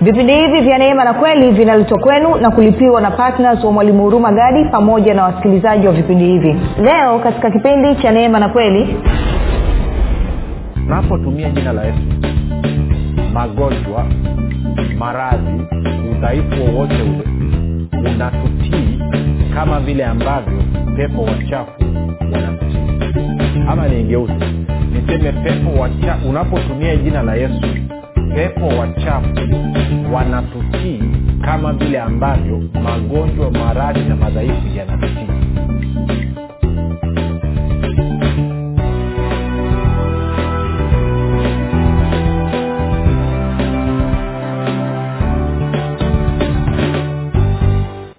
vipindi hivi vya neema na kweli vinaletwa kwenu na kulipiwa na ptns wa mwalimu huruma gadi pamoja na wasikilizaji wa vipindi hivi. Leo katika kipindi cha neema na kweli unapotumia jina la yesu magonjwa maradhi udhaifu wowote ule unatutii kama vile ambavyo pepo wachafu wanatutii. Ama niigeuze niseme pepo wacha unapotumia jina la yesu pepo wachafu wanatutii kama vile ambavyo magonjwa maradhi na madhaifu yanatutii.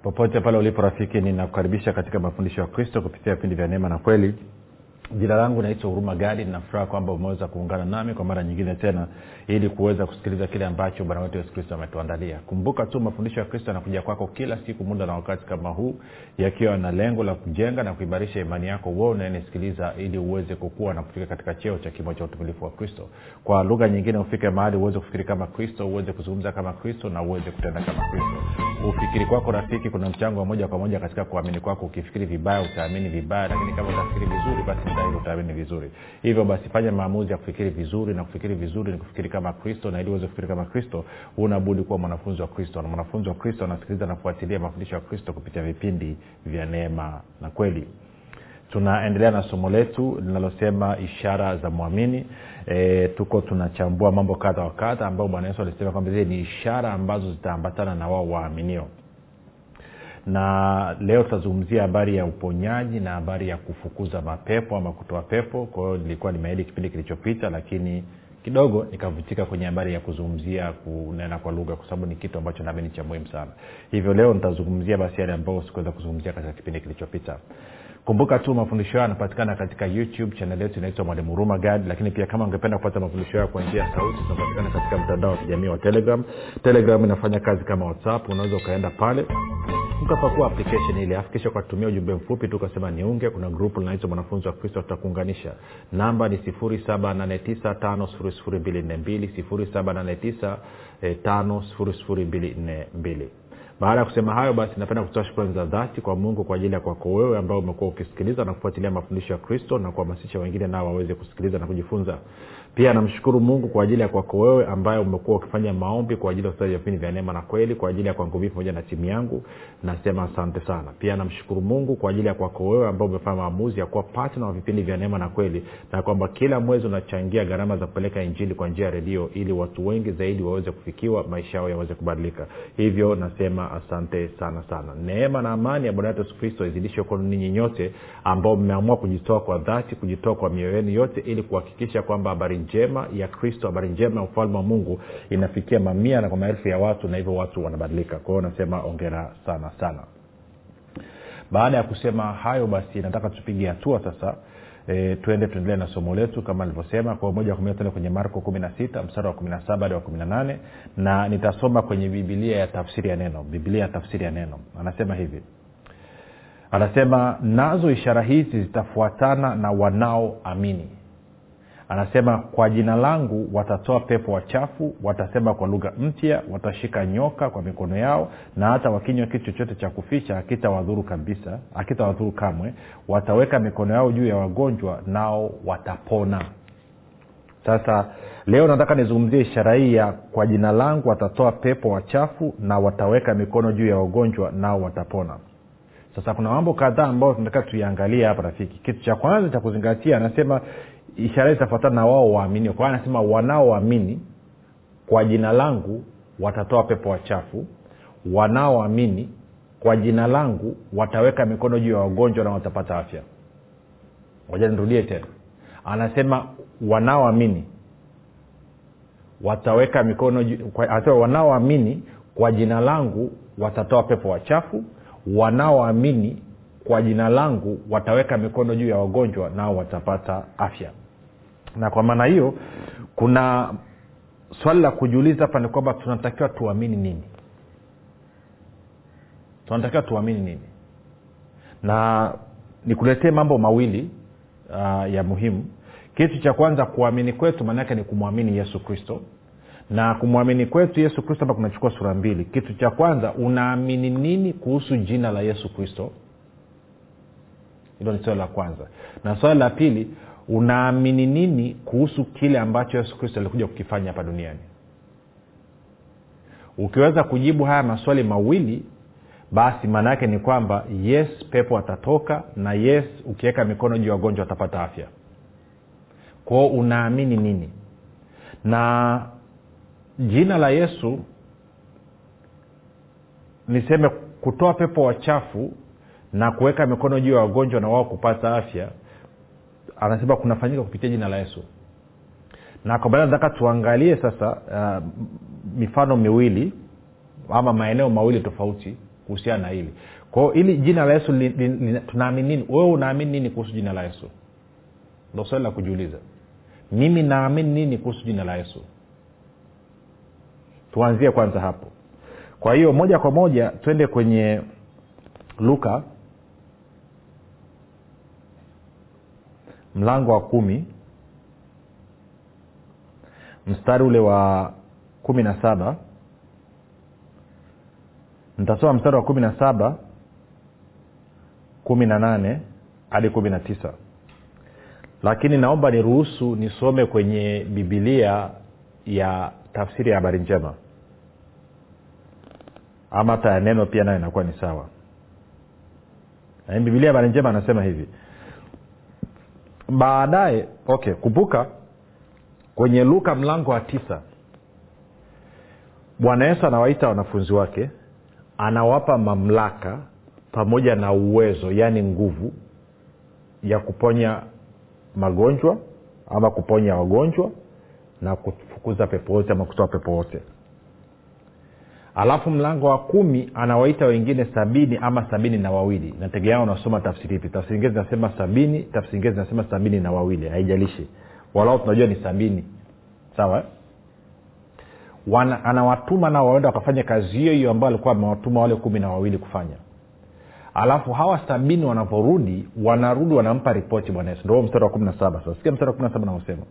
Popote pale ulipo rafiki ninakukaribisha katika mafundisho ya kristo kupitia vipindi vya neema na kweli jina langu naitwa huruma gadi ninafuraha kwamba umeweza kuungana nami kwa mara nyingine tena ili kuweza kusikiliza kile ambacho bwana wetu yesu kristo ametuandalia. Kumbuka tu mafundisho ya kristo yanakuja kwako kila siku muda na wakati kama huu yakiwa na lengo la kujenga na kuimarisha imani yako uo unayenisikiliza ili uweze kukua na kufika katika cheo cha kimo cha utumilifu wa kristo. Kwa lugha nyingine ufike mahali uweze kufikiri kama kristo uweze kuzungumza kama kristo na uweze kutenda kama kristo. Ufikiri kwako rafiki kuna mchango wa moja kwa moja katika kuamini kwako. Ukifikiri vibaya utaamini vibaya lakini kama utafikiri vizuri basi dhahiri utaamini vizuri. Hivyo basi fanya maamuzi ya kufikiri vizuri na kufikiri vizuri ni kufikiri kama kristo na ili uweze kufikiri kama kristo unabudi kuwa mwanafunzi wa kristo. Na mwanafunzi wa kristo anasikiliza na kufuatilia mafundisho ya kristo kupitia vipindi vya neema na kweli. Tunaendelea na somo letu linalosema ishara za mwamini. E, tuko tunachambua mambo kadha wa kadha ambayo bwana yesu alisema kwamba zile ni ishara ambazo zitaambatana na wao waaminio na leo tutazungumzia habari ya uponyaji na habari ya kufukuza mapepo ama kutoa pepo. Kwa nilikuwa nimeahidi kipindi kilichopita lakini kidogo nikavutika kwenye habari ya kuzungumzia kunena kwa lugha kwa sababu ni kitu ambacho naamini cha muhimu sana. Hivyo leo nitazungumzia basi yale ambayo sikuweza kuzungumzia katika kipindi kilichopita. Kumbuka tu mafundisho hayo yanapatikana katika youtube chanel yetu inaitwa mwalimu huruma gad lakini pia kama ungependa kupata mafundisho hayo kwa njia ya sauti tunapatikana katika mtandao wa kijamii wa telegram. Telegram inafanya kazi kama whatsapp unaweza ukaenda pale ukapakua application ile afu kisha ujumbe mfupi tu ukasema niunge kuna grupu linaitwa mwanafunzi wa kristo tutakuunganisha. Namba ni 7895242 7895242 baada ya kusema hayo basi napenda kutoa shukrani za dhati kwa mungu kwa ajili ya kwako wewe ambao umekuwa ukisikiliza na kufuatilia mafundisho ya kristo na kuhamasisha wengine nao waweze kusikiliza na kujifunza. Pia namshukuru mungu kwa ajili ya kwako wewe ambaye umekuwa ukifanya maombi kwa ajili ya ustaji vipindi vya neema na kweli kwa ajili ya kwangu mii pamoja na timu yangu. Nasema asante sana. Pia namshukuru mungu kwa ajili ya kwako wewe ambao umefanya maamuzi ya kuwa patna wa vipindi vya neema na kweli na kwamba kila mwezi unachangia gharama za kupeleka injili kwa njia ya redio ili watu wengi zaidi waweze kufikiwa maisha yao yaweze kubadilika. Hivyo nasema asante sana sana. Neema na amani ya bwana wetu yesu kristo izidishwe kwenu ninyi nyote ambao mmeamua kujitoa kwa dhati kujitoa kwa mioyo yenu yote ili kuhakikisha kwamba habari njema ya kristo habari njema ya ufalme wa mungu inafikia mamia na kwa maelfu ya watu na hivyo watu wanabadilika. Kwa nasema ongera sana sana. Baada ya kusema hayo basi nataka tupige hatua sasa e, tuende tuendelee na somo letu kama nilivyosema kwa moja kwa moja tuende kwenye marko kumi na sita mstari wa kumi na saba hadi wa kumi na nane na nitasoma kwenye bibilia ya tafsiri ya neno bibilia ya tafsiri ya neno. Anasema hivi. Anasema nazo ishara hizi zitafuatana na wanaoamini anasema kwa jina langu watatoa pepo wachafu watasema kwa lugha mpya watashika nyoka kwa mikono yao na hata wakinywa kitu chochote cha kuficha akitawadhuru kabisa akitawadhuru kamwe. Wataweka mikono yao juu ya wagonjwa nao watapona. Sasa leo nataka nizungumzie ishara hii ya kwa jina langu watatoa pepo wachafu na wataweka mikono juu ya wagonjwa nao watapona. Sasa kuna mambo kadhaa ambayo tunataka tuiangalie hapa rafiki. Kitu cha kwanza cha kuzingatia anasema ishara itafuatana na wao waaminio kwa anasema wanaoamini kwa jina langu watatoa pepo wachafu. Wanaoamini kwa jina langu wataweka mikono juu ya wagonjwa na watapata afya. Moja nirudie tena. Anasema wanaoamini wataweka mikono anasema wanaoamini kwa jina langu watatoa pepo wachafu. Wanaoamini kwa jina langu wataweka mikono juu ya wagonjwa nao watapata afya na kwa maana hiyo kuna swali la kujiuliza hapa ni kwamba tunatakiwa tuamini nini? Tunatakiwa tuamini nini? Na nikuletee mambo mawili uh, ya muhimu. Kitu cha kwanza kuamini kwetu maanaake ni kumwamini yesu kristo. Na kumwamini kwetu yesu kristo hapa kunachukua sura mbili. Kitu cha kwanza unaamini nini kuhusu jina la yesu kristo? Hilo ni swali la kwanza. Na swali la pili unaamini nini kuhusu kile ambacho yesu kristo alikuja kukifanya hapa duniani? Ukiweza kujibu haya maswali mawili basi maana yake ni kwamba yes pepo atatoka na yes ukiweka mikono juu ya wagonjwa atapata afya. Kwao unaamini nini? Na jina la yesu niseme kutoa pepo wachafu na kuweka mikono juu ya wagonjwa na wao kupata afya anasema kunafanyika kupitia jina la yesu. Na kwa maana nataka tuangalie sasa uh, mifano miwili ama maeneo mawili tofauti kuhusiana na hili. Kwao ili jina la yesu tunaamini nini? Wewe unaamini nini kuhusu jina la yesu? Ndo swali la kujiuliza. Mimi naamini nini kuhusu jina la yesu? Tuanzie kwanza hapo. Kwa hiyo moja kwa moja twende kwenye luka mlango wa kumi. Mstari ule wa kumi na saba. Nitasoma mstari wa kumi na saba kumi na nane hadi kumi na tisa. Lakini naomba niruhusu nisome kwenye bibilia ya tafsiri ya habari njema. Ama hata ya neno pia nayo inakuwa ni sawa. Bibilia habari njema anasema hivi baadaye okay kumbuka kwenye luka mlango wa tisa bwana yesu anawaita wanafunzi wake anawapa mamlaka pamoja na uwezo yaani nguvu ya kuponya magonjwa ama kuponya wagonjwa na kufukuza pepo wote ama kutoa pepo wote alafu mlango wa kumi anawaita wengine sabini ama sabini na wawili. Nategemea unasoma tafsiri ipi? Tafsiri ingine zinasema sabini tafsiri ingine zinasema sabini na wawili. Haijalishi. Walau tunajua ni sabini. Sawa? Wana, anawatuma nao waenda wakafanya kazi hiyo hiyo ambayo alikuwa amewatuma wale kumi na wawili kufanya. Alafu hawa sabini wanaporudi wanarudi wanampa ripoti bwana yesu. Ndo mstari wa kumi na saba. Sasa sikia mstari wa kumi na saba naosema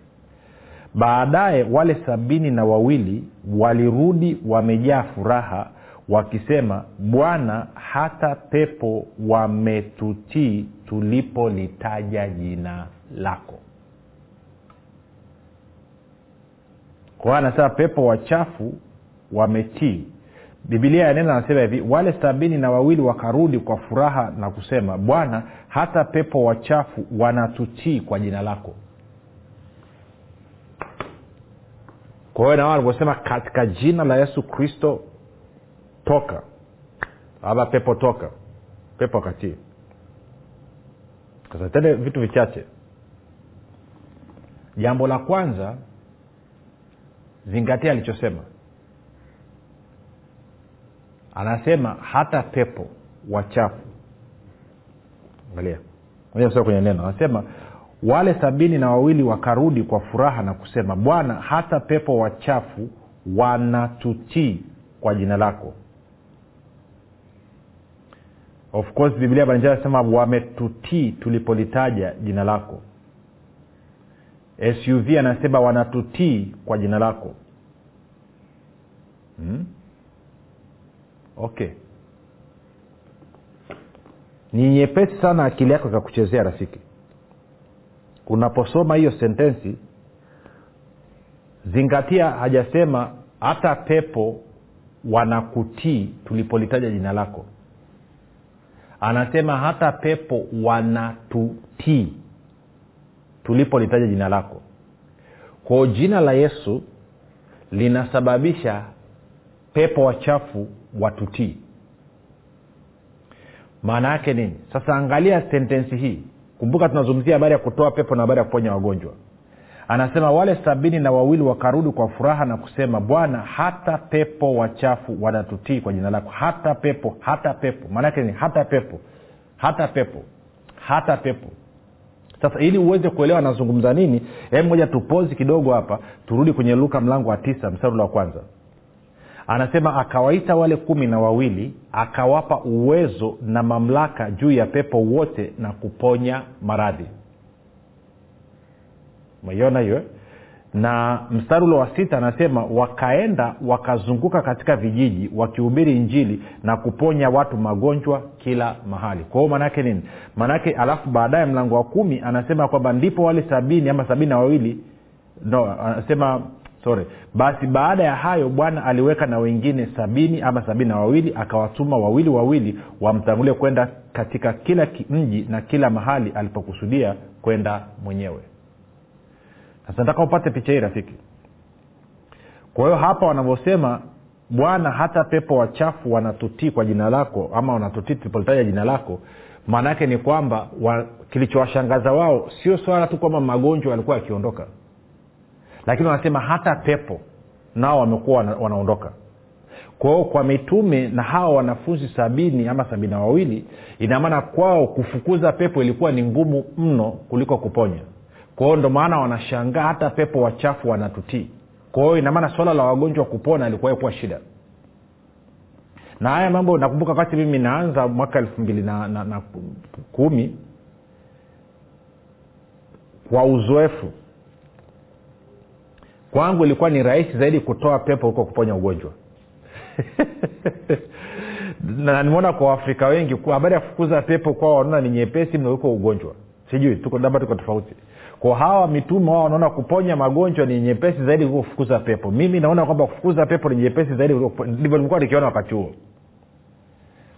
baadaye wale sabini na wawili walirudi wamejaa furaha wakisema bwana hata pepo wametutii tulipolitaja jina lako. Kwa anasema pepo wachafu wametii. Bibilia ya neno anasema hivi wale sabini na wawili wakarudi kwa furaha na kusema bwana hata pepo wachafu wanatutii kwa jina lako kwa hiyo nawa alivyosema katika jina la yesu kristo toka. Ama pepo toka. Pepo akatii sasa tende vitu vichache. Jambo la kwanza zingatia alichosema. Anasema hata pepo wachafu. Angalia. Kwenye neno. Anasema wale sabini na wawili wakarudi kwa furaha na kusema bwana hata pepo wachafu wanatutii kwa jina lako. Of course biblia banjaa anasema wametutii tulipolitaja jina lako. Suv anasema wanatutii kwa jina lako. Hmm? okay. Ni nyepesi sana akili yako ikakuchezea rafiki unaposoma hiyo sentensi zingatia hajasema hata pepo wanakutii tulipolitaja jina lako. Anasema hata pepo wanatutii tulipolitaja jina lako. Kwao jina la yesu linasababisha pepo wachafu watutii. Maana yake nini? Sasa angalia sentensi hii kumbuka tunazungumzia habari ya kutoa pepo na habari ya kuponya wagonjwa. Anasema wale sabini na wawili wakarudi kwa furaha na kusema bwana hata pepo wachafu wanatutii kwa jina lako. Hata pepo hata pepo. Maanake ni hata pepo hata pepo hata pepo. Sasa ili uweze kuelewa anazungumza nini hem moja tupozi kidogo hapa turudi kwenye luka mlango wa tisa mstari wa kwanza anasema akawaita wale kumi na wawili akawapa uwezo na mamlaka juu ya pepo wote na kuponya maradhi. Umeiona hiyo na mstari ule wa sita anasema wakaenda wakazunguka katika vijiji wakihubiri injili na kuponya watu magonjwa kila mahali. Kwa hiyo maanaake nini? Maanaake alafu baadaye mlango wa kumi anasema kwamba ndipo wale sabini ama sabini na wawili no anasema sorry. Basi baada ya hayo bwana aliweka na wengine sabini ama sabini na wawili akawatuma wawili wawili wamtangulie kwenda katika kila mji na kila mahali alipokusudia kwenda mwenyewe. Sasa nataka upate picha hii rafiki. Kwa hiyo hapa wanavyosema bwana hata pepo wachafu wanatutii kwa jina lako ama wanatutii tulipolitaja jina lako maana yake ni kwamba wa, kilichowashangaza wao sio swala tu kwamba magonjwa yalikuwa yakiondoka lakini wanasema hata pepo nao wamekuwa wana, wanaondoka. Kwa hiyo kwa mitume na hawa wanafunzi sabini ama sabini na wawili inamaana kwao kufukuza pepo ilikuwa ni ngumu mno kuliko kuponya. Kwao ndo maana wanashangaa hata pepo wachafu wanatutii. Kwao inamaana swala la wagonjwa kupona ilikuwa kuwa shida. Na haya mambo nakumbuka wakati mimi naanza mwaka elfu mbili na, na, na kumi kwa uzoefu kwangu ilikuwa ni rahisi zaidi kutoa pepo huko kuponya ugonjwa. Na nimeona kwa waafrika wengi habari ya kufukuza pepo kwao wanaona ni nyepesi mno huko ugonjwa. Sijui tuko labda tuko tofauti. Kwa hawa mitume wao wanaona kuponya magonjwa ni nyepesi zaidi kuliko kufukuza pepo. Mimi naona kwamba kufukuza pepo ni nyepesi zaidi ndivyo nimekuwa nikiona wakati huo.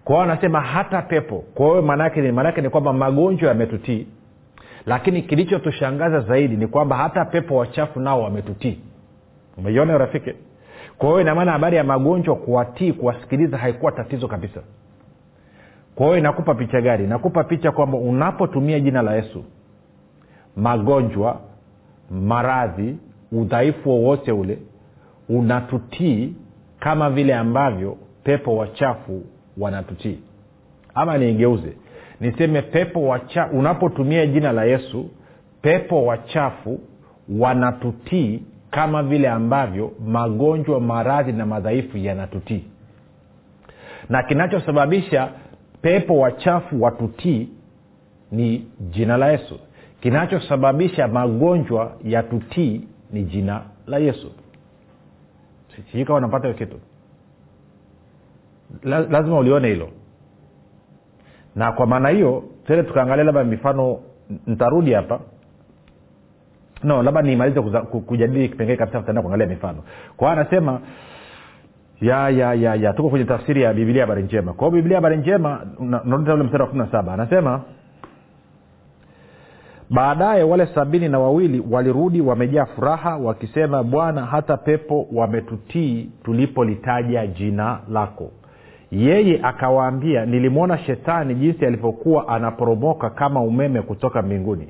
Kwa hao anasema hata pepo. Kwa hiyo maanaake ni maanaake ni kwamba magonjwa yametutii lakini kilichotushangaza zaidi ni kwamba hata pepo wachafu nao wametutii. Umeiona rafiki kwa hiyo inamaana habari ya magonjwa kuwatii kuwasikiliza haikuwa tatizo kabisa. Kwa hiyo inakupa picha gari inakupa picha kwamba unapotumia jina la yesu magonjwa maradhi udhaifu wowote ule unatutii kama vile ambavyo pepo wachafu wanatutii. Ama niigeuze niseme pepo wacha unapotumia jina la yesu pepo wachafu wanatutii kama vile ambavyo magonjwa maradhi na madhaifu yanatutii. Na kinachosababisha pepo wachafu watutii ni jina la yesu. Kinachosababisha magonjwa ya tutii ni jina la yesu. Sijui kama napata hiyo kitu. Lazima ulione hilo na kwa maana hiyo tele tukaangalia labda mifano ntarudi hapa. No labda nimalize kujadili kipengee kabisa tutaenda kuangalia mifano. Kwa hiyo anasema ya ya ya ya tuko kwenye tafsiri ya bibilia habari njema. Kwa hiyo bibilia habari njema narudia ule mstari wa kumi na saba anasema baadaye wale sabini na wawili walirudi wamejaa furaha wakisema bwana hata pepo wametutii tulipolitaja jina lako yeye akawaambia nilimwona shetani jinsi alivyokuwa anaporomoka kama umeme kutoka mbinguni.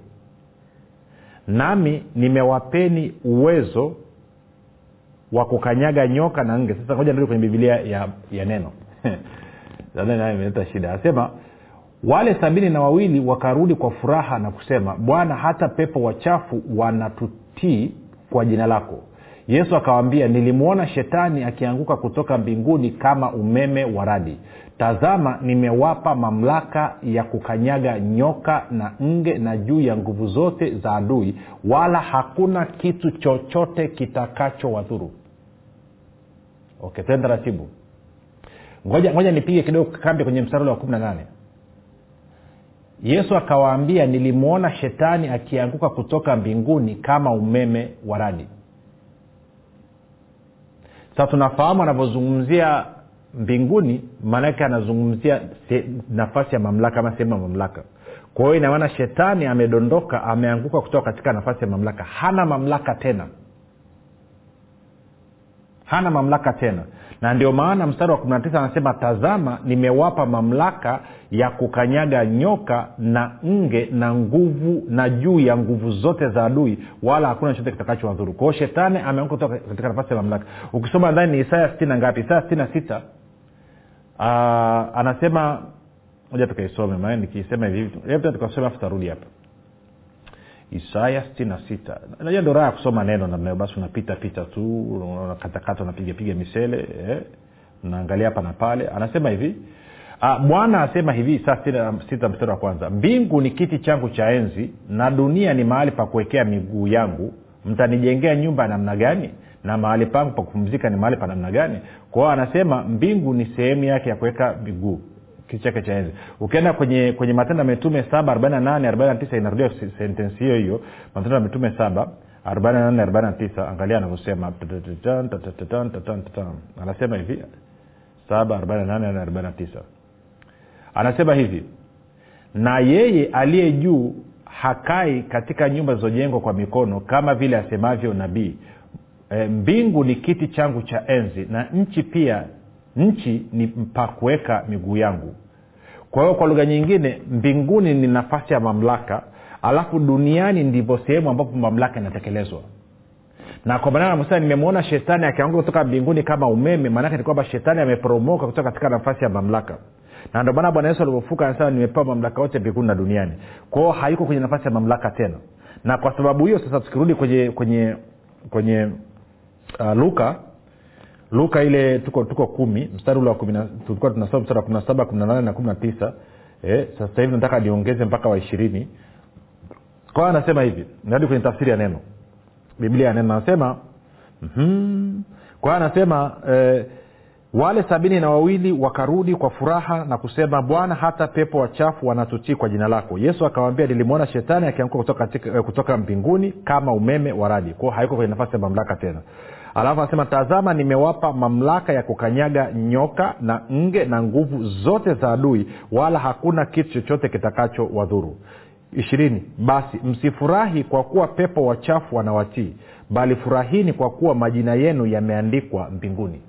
Nami nimewapeni uwezo wa kukanyaga nyoka na nge. Sasa ngoja ndio kwenye bibilia ya, ya neno. Imeleta shida. Anasema wale sabini na wawili wakarudi kwa furaha na kusema bwana hata pepo wachafu wanatutii kwa jina lako yesu akawambia nilimwona shetani akianguka kutoka mbinguni kama umeme wa radi. Tazama nimewapa mamlaka ya kukanyaga nyoka na nge na juu ya nguvu zote za adui wala hakuna kitu chochote kitakacho wadhuru. Okay tenda taratibu. Ngoja ngoja nipige kidogo kambi kwenye mstari wa kumi na nane. Yesu akawaambia nilimwona shetani akianguka kutoka mbinguni kama umeme wa radi sasa tunafahamu anavyozungumzia mbinguni maanake anazungumzia nafasi ya mamlaka ama sehemu ya mamlaka. Kwa hiyo inamaana shetani amedondoka ameanguka kutoka katika nafasi ya mamlaka. Hana mamlaka tena. Hana mamlaka tena na ndio maana mstari wa 19 anasema tazama nimewapa mamlaka ya kukanyaga nyoka na nge na nguvu na juu ya nguvu zote za adui wala hakuna chochote kitakachowadhuru. Kwao shetani ameanguka kutoka katika nafasi ya mamlaka. Ukisoma ndani ni isaya sitini na ngapi? Isaya sitini na sita anasema moja tukaisome maana nikisema hivi tukasoma afu tarudi hapa isaya sitini na sita. Najua ndo raha ya kusoma neno namnayo basi unapita pita tu unakatakata unapigapiga misele eh, unaangalia hapa na pale. Anasema hivi bwana asema hivi saa mstari wa kwanza mbingu ni kiti changu cha enzi na dunia ni mahali pa kuwekea miguu yangu. Mtanijengea nyumba ya namna gani? Na mahali pangu pa kupumzika ni mahali pa namna gani? Kwao anasema mbingu ni sehemu yake ya kuweka miguu kiti chake cha enzi. Ukienda kwenye kwenye matendo ya mitume saba arobaini na nane arobaini na tisa inarudia sentensi hiyo hiyo. Matendo ya mitume saba arobaini na nane arobaini na tisa. Angalia anavyosema. Anasema hivi. Saba arobaini na nane arobaini na tisa. Anasema hivi. Na yeye aliye juu hakai katika nyumba zilizojengwa kwa mikono kama vile asemavyo nabii. E, mbingu ni kiti changu cha enzi na nchi pia nchi ni pa kuweka miguu yangu. Kwa hiyo kwa lugha nyingine mbinguni ni nafasi ya mamlaka alafu duniani ndivyo sehemu ambapo mamlaka inatekelezwa. Na kwa maana anasema nimemwona shetani akianguka kutoka mbinguni kama umeme maanake ni kwamba shetani ameporomoka kutoka katika nafasi ya mamlaka. Na ndio maana bwana yesu alivyofuka anasema nimepewa mamlaka yote mbinguni na duniani. Kwao hayuko kwenye nafasi ya mamlaka tena. Na kwa sababu hiyo sasa tukirudi kwenye kwenye kwenye uh, luka luka ile tuko tuko kumi mstari ule wa tulikuwa tunasoma mstari wa kumi na saba kumi na nane na kumi na tisa. Eh, sasa hivi nataka niongeze mpaka wa ishirini. Kwao anasema hivi narudi kwenye tafsiri ya neno. Biblia ya neno anasema mm-hmm. kwao anasema eh, wale sabini na wawili wakarudi kwa furaha na kusema bwana hata pepo wachafu wanatutii kwa jina lako. Yesu akawambia nilimwona shetani akianguka kutoka, kutoka mbinguni kama umeme wa radi. Kwao haiko kwenye nafasi ya mamlaka tena alafu anasema tazama nimewapa mamlaka ya kukanyaga nyoka na nge na nguvu zote za adui wala hakuna kitu chochote kitakacho wadhuru. Ishirini basi msifurahi kwa kuwa pepo wachafu wanawatii bali furahini kwa kuwa majina yenu yameandikwa mbinguni.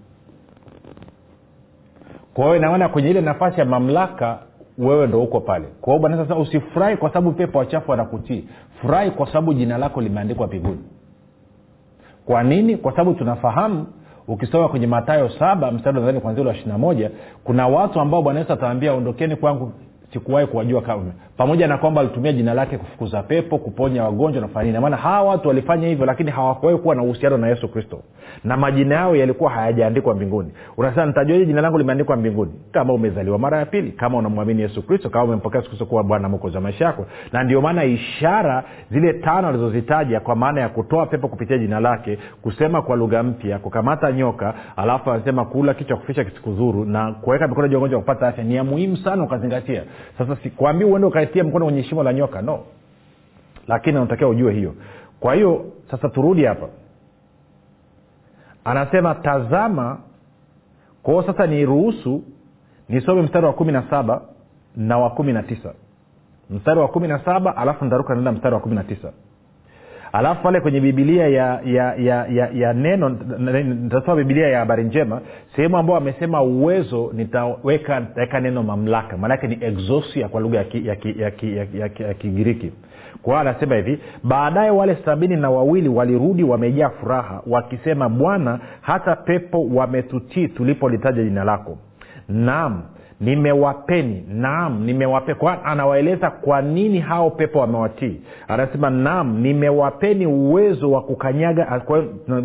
Kwa hiyo inaona kwenye ile nafasi ya mamlaka wewe ndo uko pale. Kwa hiyo bwana usifurahi kwa sababu pepo wachafu wanakutii. Furahi kwa sababu jina lako limeandikwa mbinguni kwa nini? Kwa sababu tunafahamu ukisoma kwenye matayo saba mstari nadhani kwanzia ule wa ishiri moja kuna watu ambao bwana yesu atawambia ondokeni kwangu sikuwahi kuwajua kamwe pamoja na kwamba alitumia jina lake kufukuza pepo kuponya wagonjwa na kufanya nini. Maana hawa watu walifanya hivyo lakini hawakuwahi kuwa na uhusiano na yesu kristo. Na majina yao yalikuwa hayajaandikwa mbinguni. Unasema nitajuaje jina langu limeandikwa mbinguni. Kama umezaliwa mara ya pili kama unamwamini yesu kristo kama umempokea yesu kuwa bwana mokozi wa maisha yako. Na ndio maana ishara zile tano alizozitaja kwa maana ya kutoa pepo kupitia jina lake kusema kwa lugha mpya kukamata nyoka alafu anasema kula kichwa kuficha kisikudhuru na kuweka mikono juu ya kupata afya ni ya muhimu sana ukazingatia sasa sikwambii uende ukatia mkono kwenye shimo la nyoka no. Lakini unatakiwa ujue hiyo. Kwa hiyo sasa turudi hapa. Anasema tazama kwao sasa niruhusu nisome mstari wa kumi na saba na wa kumi na tisa. Mstari wa kumi na saba alafu ntaruka naenda mstari wa kumi na tisa alafu pale kwenye bibilia ya ya ya ya, ya neno nitasoma bibilia ya habari njema sehemu ambao amesema uwezo nitaweka nitaweka neno mamlaka. Maanake ni exosia kwa lugha ya kigiriki ya, ki, ya, ki, ya, ki, ya, ki kwa hiyo anasema hivi baadaye wale sabini na wawili walirudi wamejaa furaha wakisema bwana hata pepo wametutii tulipolitaja jina lako naam nimewapeni naam nimewape kwa anawaeleza kwa nini hao pepo wamewatii. Anasema naam nimewapeni uwezo wa kukanyaga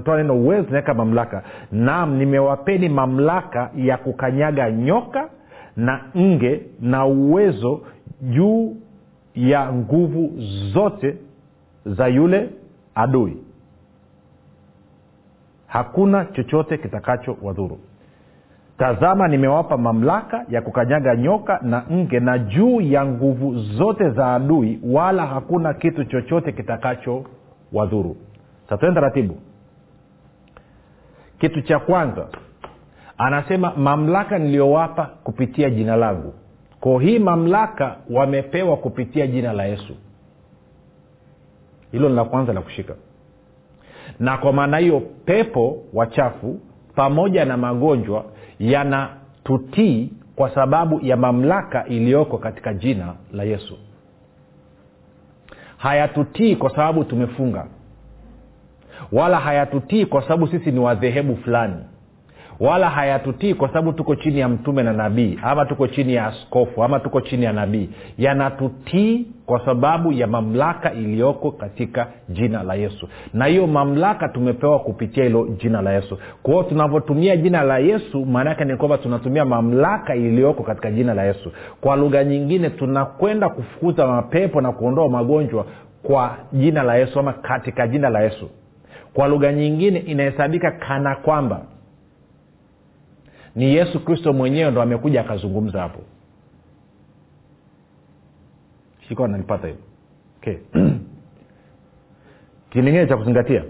toa neno uwezo naweka mamlaka. Naam nimewapeni mamlaka ya kukanyaga nyoka na nge na uwezo juu ya nguvu zote za yule adui. Hakuna chochote kitakacho wadhuru tazama nimewapa mamlaka ya kukanyaga nyoka na nge na juu ya nguvu zote za adui wala hakuna kitu chochote kitakacho wadhuru. Satueni taratibu. Kitu cha kwanza anasema mamlaka niliyowapa kupitia jina langu. Ko hii mamlaka wamepewa kupitia jina la yesu. Hilo ni la kwanza la kushika. Na kwa maana hiyo pepo wachafu pamoja na magonjwa yanatutii kwa sababu ya mamlaka iliyoko katika jina la yesu. Hayatutii kwa sababu tumefunga wala hayatutii kwa sababu sisi ni wadhehebu fulani wala hayatutii kwa sababu tuko chini ya mtume na nabii ama tuko chini ya askofu ama tuko chini ya nabii. Yanatutii kwa sababu ya mamlaka iliyoko katika jina la yesu. Na hiyo mamlaka tumepewa kupitia hilo jina la yesu. Kwa hiyo tunavyotumia jina la yesu maana yake ni kwamba tunatumia mamlaka iliyoko katika jina la yesu. Kwa lugha nyingine tunakwenda kufukuza mapepo na kuondoa magonjwa kwa jina la yesu ama katika jina la yesu. Kwa lugha nyingine inahesabika kana kwamba ni yesu kristo mwenyewe ndo amekuja akazungumza hapo. Sikuwa nanipata hivo okay. kilingine cha kuzingatia.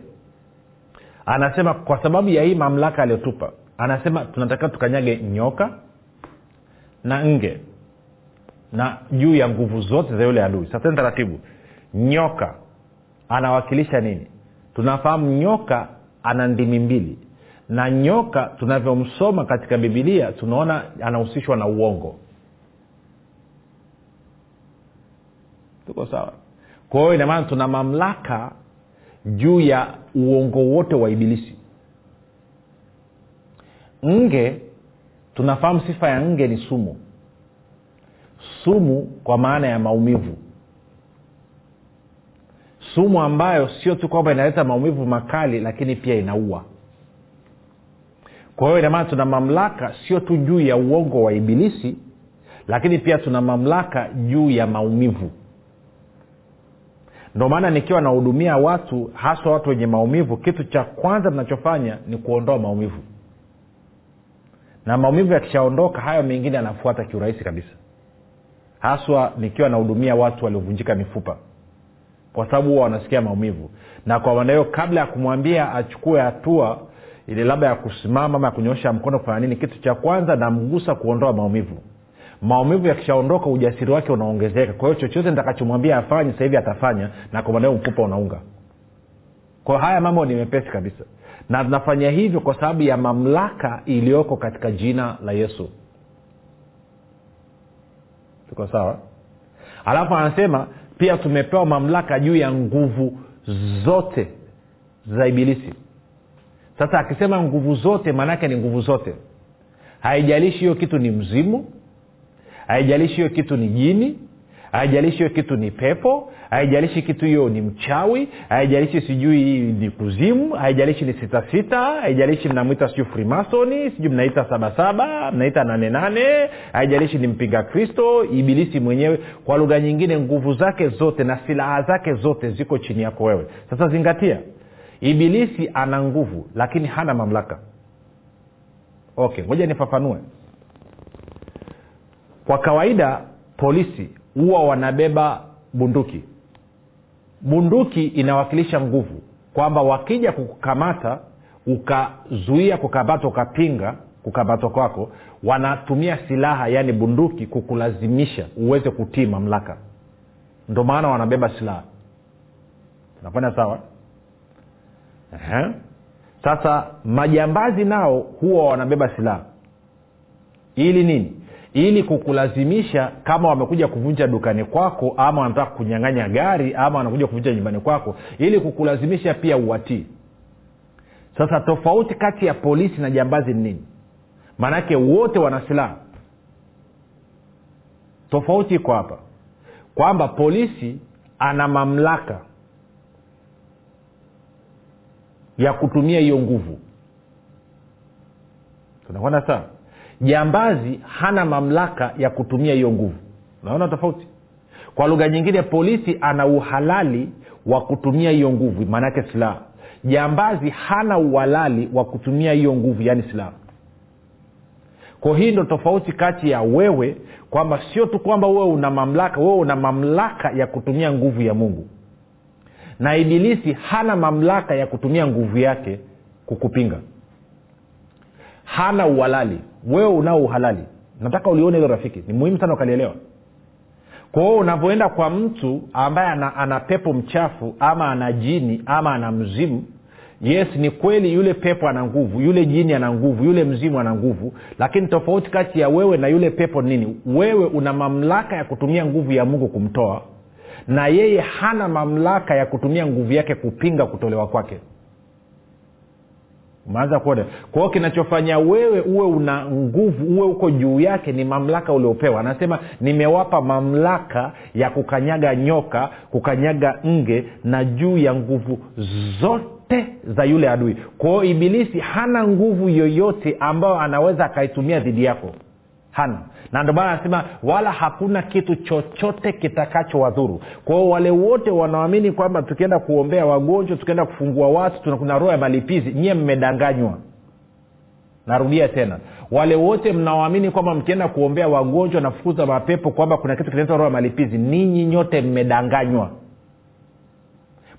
Anasema kwa sababu ya hii mamlaka aliyotupa anasema tunatakiwa tukanyage nyoka na nge na juu ya nguvu zote za yule adui. Sasa taratibu. Nyoka anawakilisha nini? Tunafahamu nyoka ana ndimi mbili na nyoka tunavyomsoma katika bibilia tunaona anahusishwa na uongo. Tuko sawa? Kwa hiyo inamaana tuna mamlaka juu ya uongo wote wa ibilisi. Nge tunafahamu sifa ya nge ni sumu. Sumu kwa maana ya maumivu. Sumu ambayo sio tu kwamba inaleta maumivu makali lakini pia inaua kwa hiyo inamaana tuna mamlaka sio tu juu ya uongo wa ibilisi lakini pia tuna mamlaka juu ya maumivu. Ndo maana nikiwa nahudumia watu haswa watu wenye maumivu kitu cha kwanza tunachofanya ni kuondoa maumivu. Na maumivu yakishaondoka hayo mengine yanafuata kiurahisi kabisa. Haswa nikiwa nahudumia watu waliovunjika mifupa. Kwa sababu huwa wanasikia maumivu. Na kwa maana hiyo kabla ya kumwambia achukue hatua ili labda ya kusimama ama ya kunyoosha mkono kufanya nini kitu cha kwanza namgusa kuondoa maumivu. Maumivu yakishaondoka ujasiri wake unaongezeka. Kwa hiyo chochote nitakachomwambia afanye hivi atafanya na kwa maana mfupa unaunga. Kwa haya mambo ni mepesi kabisa. Na nafanya hivyo kwa sababu ya mamlaka iliyoko katika jina la yesu. Tuko sawa? Alafu anasema pia tumepewa mamlaka juu ya nguvu zote za ibilisi sasa akisema nguvu zote maanaake ni nguvu zote. Haijalishi hiyo kitu ni mzimu haijalishi hiyo kitu ni jini haijalishi hiyo kitu ni pepo haijalishi kitu hiyo ni mchawi haijalishi sijui ni kuzimu haijalishi ni sitasita haijalishi mnamwita sijui frimasoni sijui mnaita sabasaba mnaita nanenane haijalishi ni mpinga kristo ibilisi mwenyewe. Kwa lugha nyingine nguvu zake zote na silaha zake zote ziko chini yako wewe. Sasa zingatia ibilisi ana nguvu lakini hana mamlaka. Okay ngoja nifafanue. Kwa kawaida polisi huwa wanabeba bunduki. Bunduki inawakilisha nguvu kwamba wakija kukukamata ukazuia kukamatwa ukapinga kukamatwa kwako wanatumia silaha yaani bunduki kukulazimisha uweze kutii mamlaka. Ndo maana wanabeba silaha. Nakwenda sawa Ehe. sasa majambazi nao huwa wanabeba silaha. Ili nini? Ili kukulazimisha kama wamekuja kuvunja dukani kwako ama wanataka kunyang'anya gari ama wanakuja kuvunja nyumbani kwako ili kukulazimisha pia uwatii. Sasa tofauti kati ya polisi na jambazi ni nini? Maanake wote wana silaha. Tofauti iko hapa. Kwamba polisi ana mamlaka ya kutumia hiyo nguvu. Tunakwenda sawa jambazi hana mamlaka ya kutumia hiyo nguvu. Unaona tofauti. Kwa lugha nyingine polisi ana uhalali wa kutumia hiyo nguvu maanaake silaha. Jambazi hana uhalali wa kutumia hiyo nguvu yaani silaha. Ko hii ndo tofauti kati ya wewe kwamba sio tu kwamba wewe una mamlaka wewe una mamlaka ya kutumia nguvu ya mungu na ibilisi hana mamlaka ya kutumia nguvu yake kukupinga. Hana uhalali. Wewe unao uhalali. Nataka ulione hilo rafiki. Ni muhimu sana ukalielewa. Kwa hiyo unavyoenda kwa mtu ambaye ana, ana pepo mchafu ama ana jini ama ana mzimu yes ni kweli yule pepo ana nguvu yule jini ana nguvu yule mzimu ana nguvu lakini tofauti kati ya wewe na yule pepo nini? Wewe una mamlaka ya kutumia nguvu ya mungu kumtoa na yeye hana mamlaka ya kutumia nguvu yake kupinga kutolewa kwake. Umeanza kuona? Kwa kinachofanya wewe uwe una nguvu uwe uko juu yake ni mamlaka uliopewa. Anasema nimewapa mamlaka ya kukanyaga nyoka kukanyaga nge na juu ya nguvu zote za yule adui. Kwa hiyo ibilisi hana nguvu yoyote ambayo anaweza akaitumia dhidi yako. Hana na ndio maana anasema wala hakuna kitu chochote kitakachowadhuru kwa hiyo wale wote wanaamini kwamba tukienda kuombea wagonjwa tukienda kufungua watu kuna roho ya malipizi nyie mmedanganywa. Narudia tena. Wale wote mnaoamini kwamba mkienda kuombea wagonjwa na fukuza mapepo kwamba kuna kitu kinaitwa roho ya malipizi ninyi nyote mmedanganywa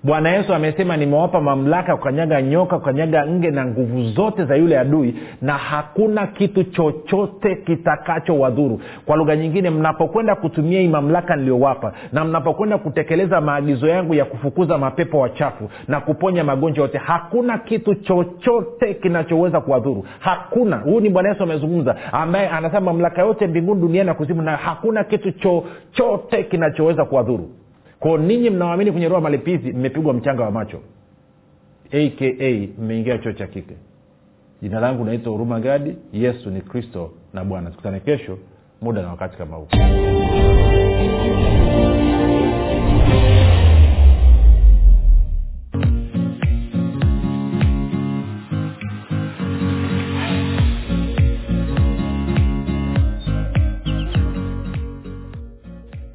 bwana yesu amesema nimewapa mamlaka ya kukanyaga nyoka kukanyaga nge na nguvu zote za yule adui na hakuna kitu chochote kitakachowadhuru kwa lugha nyingine mnapokwenda kutumia hii mamlaka niliyowapa na mnapokwenda kutekeleza maagizo yangu ya kufukuza mapepo wachafu na kuponya magonjwa yote hakuna kitu chochote kinachoweza kuwadhuru. Hakuna. Huyu ni bwana yesu amezungumza ambaye anasema mamlaka yote mbinguni duniani na kuzimu na hakuna kitu chochote kinachoweza kuwadhuru kwao ninyi mnaoamini kwenye roho malipizi mmepigwa mchanga wa macho. Aka mmeingia choo cha kike. Jina langu naitwa huruma gadi. Yesu ni kristo na bwana. Tukutane kesho muda na wakati kama huu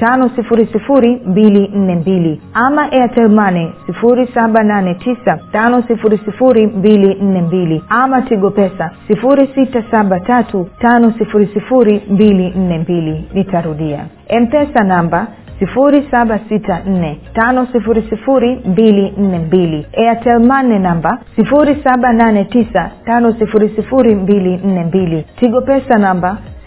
tano sifuri sifuri mbili nne mbili. Ama airtelmane sifuri saba nane tisa tano sifuri sifuri mbili nne mbili. Ama tigo pesa sifuri sita saba tatu tano sifuri sifuri mbili nne mbili. Nitarudia. Mpesa namba sifuri saba sita nne tano sifuri sifuri mbili nne mbili. Airtelmane namba sifuri saba nane tisa tano sifuri sifuri mbili nne mbili. Tigo pesa namba